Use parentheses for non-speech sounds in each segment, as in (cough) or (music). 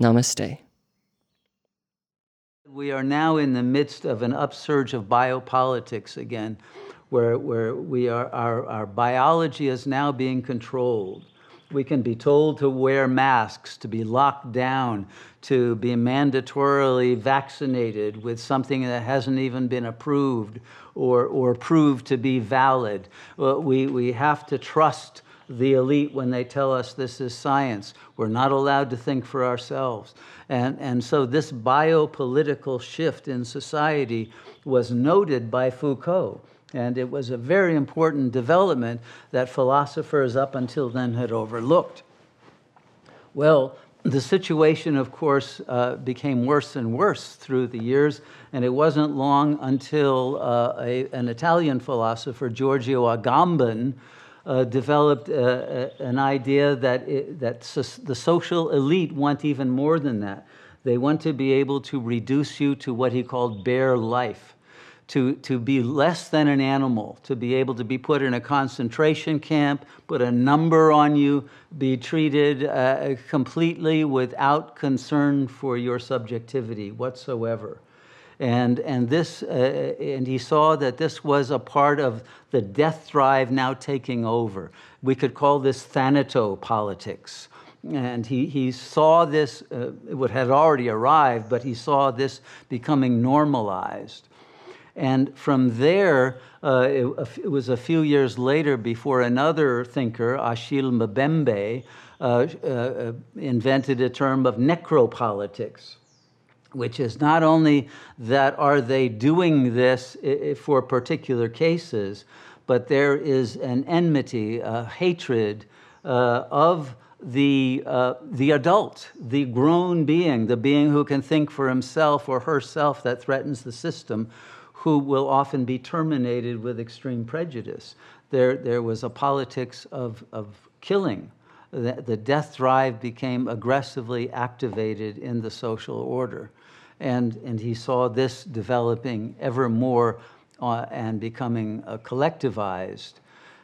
Namaste. We are now in the midst of an upsurge of biopolitics again, where, where we are, our, our biology is now being controlled. We can be told to wear masks, to be locked down, to be mandatorily vaccinated with something that hasn't even been approved or, or proved to be valid. Uh, we, we have to trust the elite when they tell us this is science. We're not allowed to think for ourselves. And, and so this biopolitical shift in society was noted by Foucault. And it was a very important development that philosophers up until then had overlooked. Well, the situation, of course, uh, became worse and worse through the years, and it wasn't long until uh, a, an Italian philosopher, Giorgio Agamben, uh, developed uh, uh, an idea that, it, that so- the social elite want even more than that. They want to be able to reduce you to what he called bare life. To, to be less than an animal, to be able to be put in a concentration camp, put a number on you, be treated uh, completely without concern for your subjectivity whatsoever. And, and, this, uh, and he saw that this was a part of the death drive now taking over. We could call this thanato politics. And he, he saw this, uh, it had already arrived, but he saw this becoming normalized. And from there, uh, it, it, was a few years later before another thinker, Achille Mbembe, uh, uh, invented a term of necropolitics which is not only that are they doing this for particular cases, but there is an enmity, a hatred uh, of the, uh, the adult, the grown being, the being who can think for himself or herself that threatens the system, who will often be terminated with extreme prejudice. There, there was a politics of, of killing. The, the death drive became aggressively activated in the social order and, and he saw this developing ever more uh, and becoming uh, collectivized.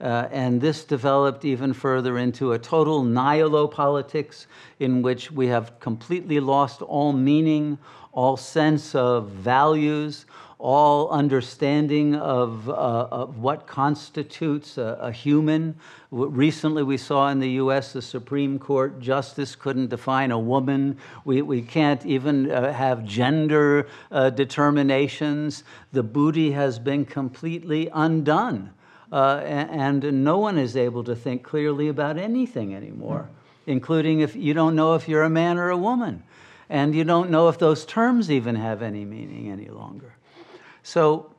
Uh, and this developed even further into a total nihilo-politics in which we have completely lost all meaning, all sense of values, all understanding of, uh, of what constitutes a, a, human. Recently, we saw in the US the Supreme Court justice couldn't define a woman. We, we can't even uh, have gender uh, determinations. The booty has been completely undone. Uh, and, and no one is able to think clearly about anything anymore, including if you don't know if you're a man or a woman. And you don't know if those terms even have any meaning any longer. So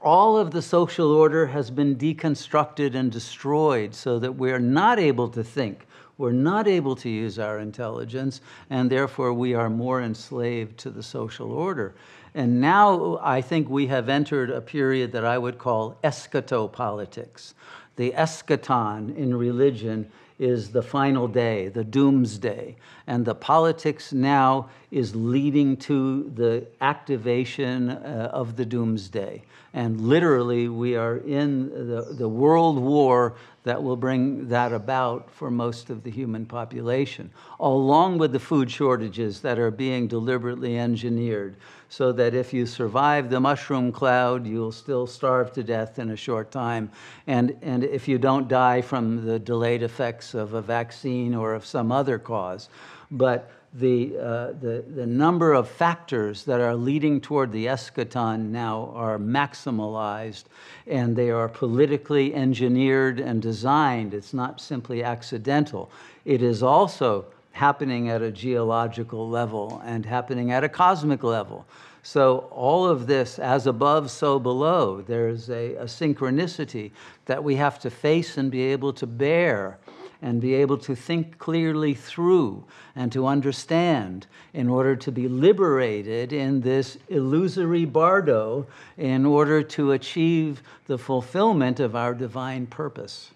all of the social order has been deconstructed and destroyed so that we're not able to think. We're not able to use our intelligence, and therefore we are more enslaved to the social order. And now I think we have entered a period that I would call eschatopolitics. The eschaton in religion is the final day, the doomsday. And the politics now is leading to the activation uh, of the doomsday. And literally, we are in the, the world war that will bring that about for most of the human population, along with the food shortages that are being deliberately engineered, so that if you survive the mushroom cloud, you'll still starve to death in a short time. And, and if you don't die from the delayed effects of a vaccine or of some other cause. But the, uh, the, the number of factors that are leading toward the eschaton now are maximalized and they are politically engineered and designed. It's not simply accidental. It is also happening at a geological level and happening at a cosmic level. So, all of this, as above, so below, there's a, a synchronicity that we have to face and be able to bear and be able to think clearly through and to understand in order to be liberated in this illusory bardo in order to achieve the fulfillment of our divine purpose.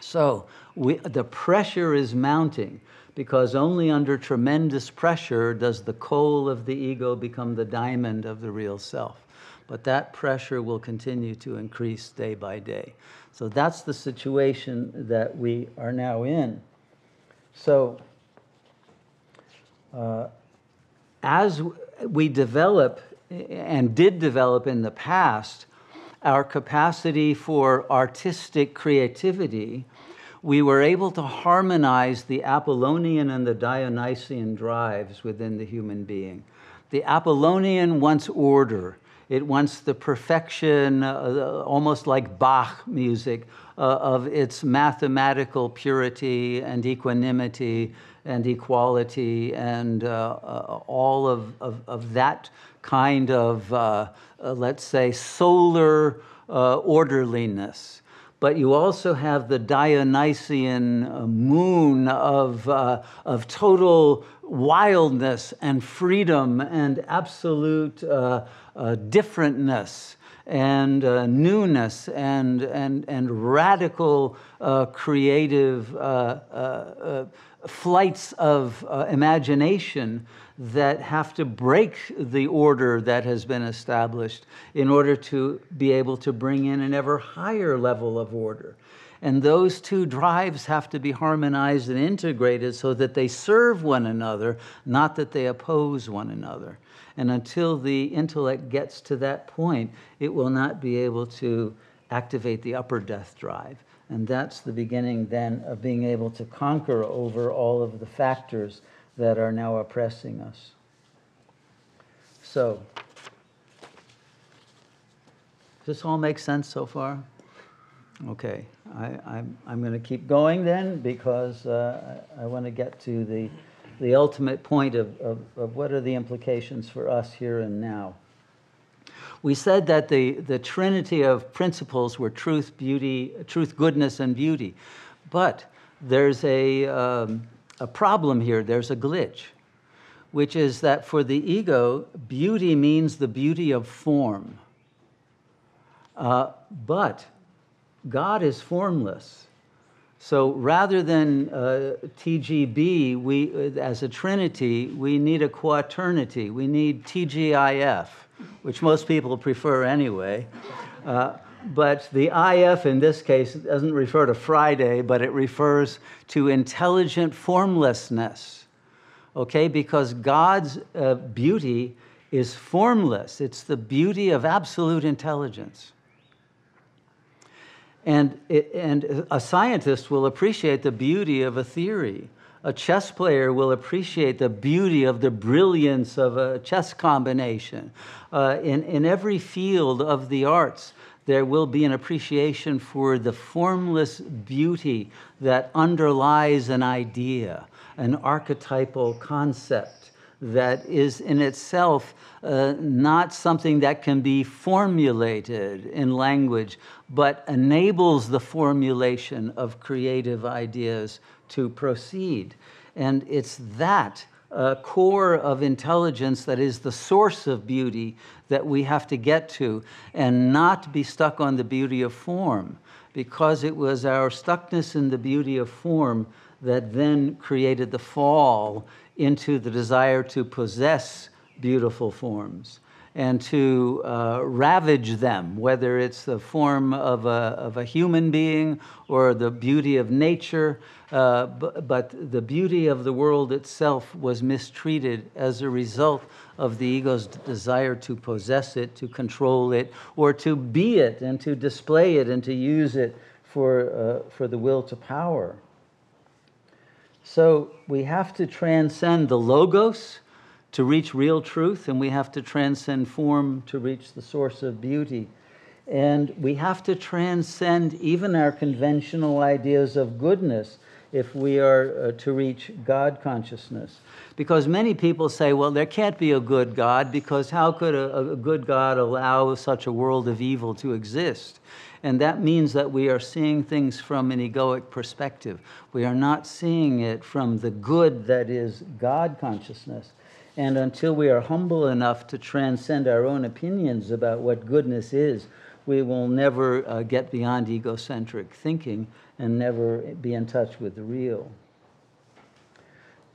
So we, the pressure is mounting because only under tremendous pressure does the coal of the ego become the diamond of the real self. But that pressure will continue to increase day by day. So that's the situation that we are now in. So, uh, as we develop and did develop in the past, our capacity for artistic creativity, we were able to harmonize the Apollonian and the Dionysian drives within the human being. The Apollonian wants order, it wants the perfection, uh, almost like Bach music, uh, of its mathematical purity and equanimity and equality and uh, uh all of, of, of, that kind of, uh, uh, let's say, solar orderliness. But you also have the Dionysian moon of, uh, of total wildness and freedom and absolute uh, uh, differentness and uh, newness and, and, and radical uh, creative uh, uh, flights of imagination that have to break the order that has been established in order to be able to bring in an ever higher level of order. And those two drives have to be harmonized and integrated so that they serve one another, not that they oppose one another. And until the intellect gets to that point, it will not be able to activate the upper death drive. And that's the beginning then of being able to conquer over all of the factors that are now oppressing us. So, does this all make sense so far? Okay, I, am I'm, going to keep going then because uh, I, I want to get to the, the ultimate point of, of, of what are the implications for us here and now. We said that the, the trinity of principles were truth, beauty, truth, goodness, and beauty. But there's a, um, a problem here, there's a glitch, which is that for the ego, beauty means the beauty of form. Uh, but God is formless. So rather than uh, TGB, we, as a trinity, we need a quaternity. We need TGIF, which most people prefer anyway. Uh, but the IF in this case doesn't refer to Friday, but it refers to intelligent formlessness. Okay, because God's uh, beauty is formless, it's the beauty of absolute intelligence. And, it, and a scientist will appreciate the beauty of a theory. A chess player will appreciate the beauty of the brilliance of a chess combination. Uh, in, in every field of the arts, there will be an appreciation for the formless beauty that underlies an idea, an archetypal concept that is in itself uh, not something that can be formulated in language, but enables the formulation of creative ideas to proceed. And it's that uh, core of intelligence that is the source of beauty that we have to get to and not be stuck on the beauty of form because it was our stuckness in the beauty of form that then created the fall into the desire to possess beautiful forms and to uh, ravage them, whether it's the form of a, of a human being or the beauty of nature. Uh, but, the beauty of the world itself was mistreated as a result of the ego's desire to possess it, to control it, or to be it and to display it and to use it for, uh, for the will to power. So we have to transcend the logos to reach real truth, and we have to transcend form to reach the source of beauty. And we have to transcend even our conventional ideas of goodness if we are uh, to reach God consciousness. Because many people say, well, there can't be a good God because how could a, a good God allow such a world of evil to exist? And that means that we are seeing things from an egoic perspective. We are not seeing it from the good that is God consciousness. And until we are humble enough to transcend our own opinions about what goodness is, we will never uh, get beyond egocentric thinking and never be in touch with the real.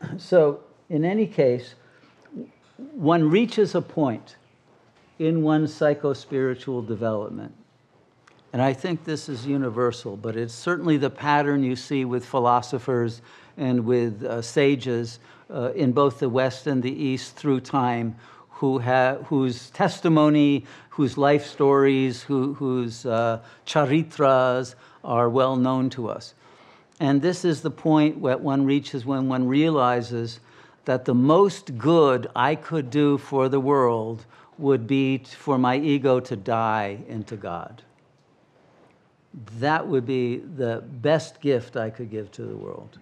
(clears throat) So, in any case, one reaches a point in one's psycho-spiritual development. And I think this is universal, but it's certainly the pattern you see with philosophers and with uh, sages uh, in both the West and the East through time who whose testimony, whose life stories, who, whose uh, charitras are well known to us. And this is the point that one reaches when one realizes that the most good I could do for the world would be for my ego to die into God. That would be the best gift I could give to the world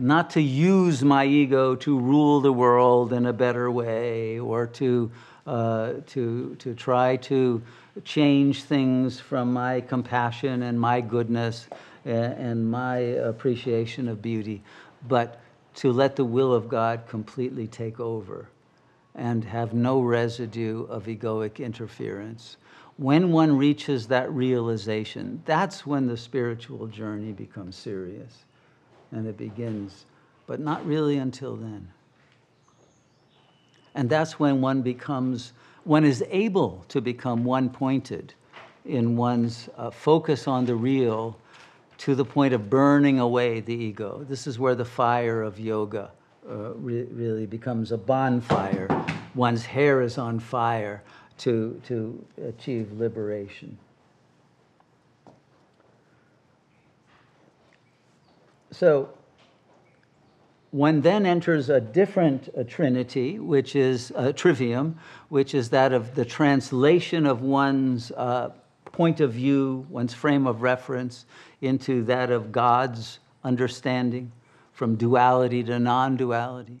not to use my ego to rule the world in a better way or to, uh, to, to try to change things from my compassion and my goodness and, and my appreciation of beauty, but to let the will of God completely take over and have no residue of egoic interference. When one reaches that realization, that's when the spiritual journey becomes serious and it begins, but not really until then. And that's when one becomes, one is able to become one pointed in one's uh, focus on the real to the point of burning away the ego. This is where the fire of yoga uh, re- really becomes a bonfire. One's hair is on fire to, to achieve liberation. So one then enters a different uh, trinity, which is a trivium, which is that of the translation of one's uh, point of view, one's frame of reference, into that of God's understanding, from duality to non duality.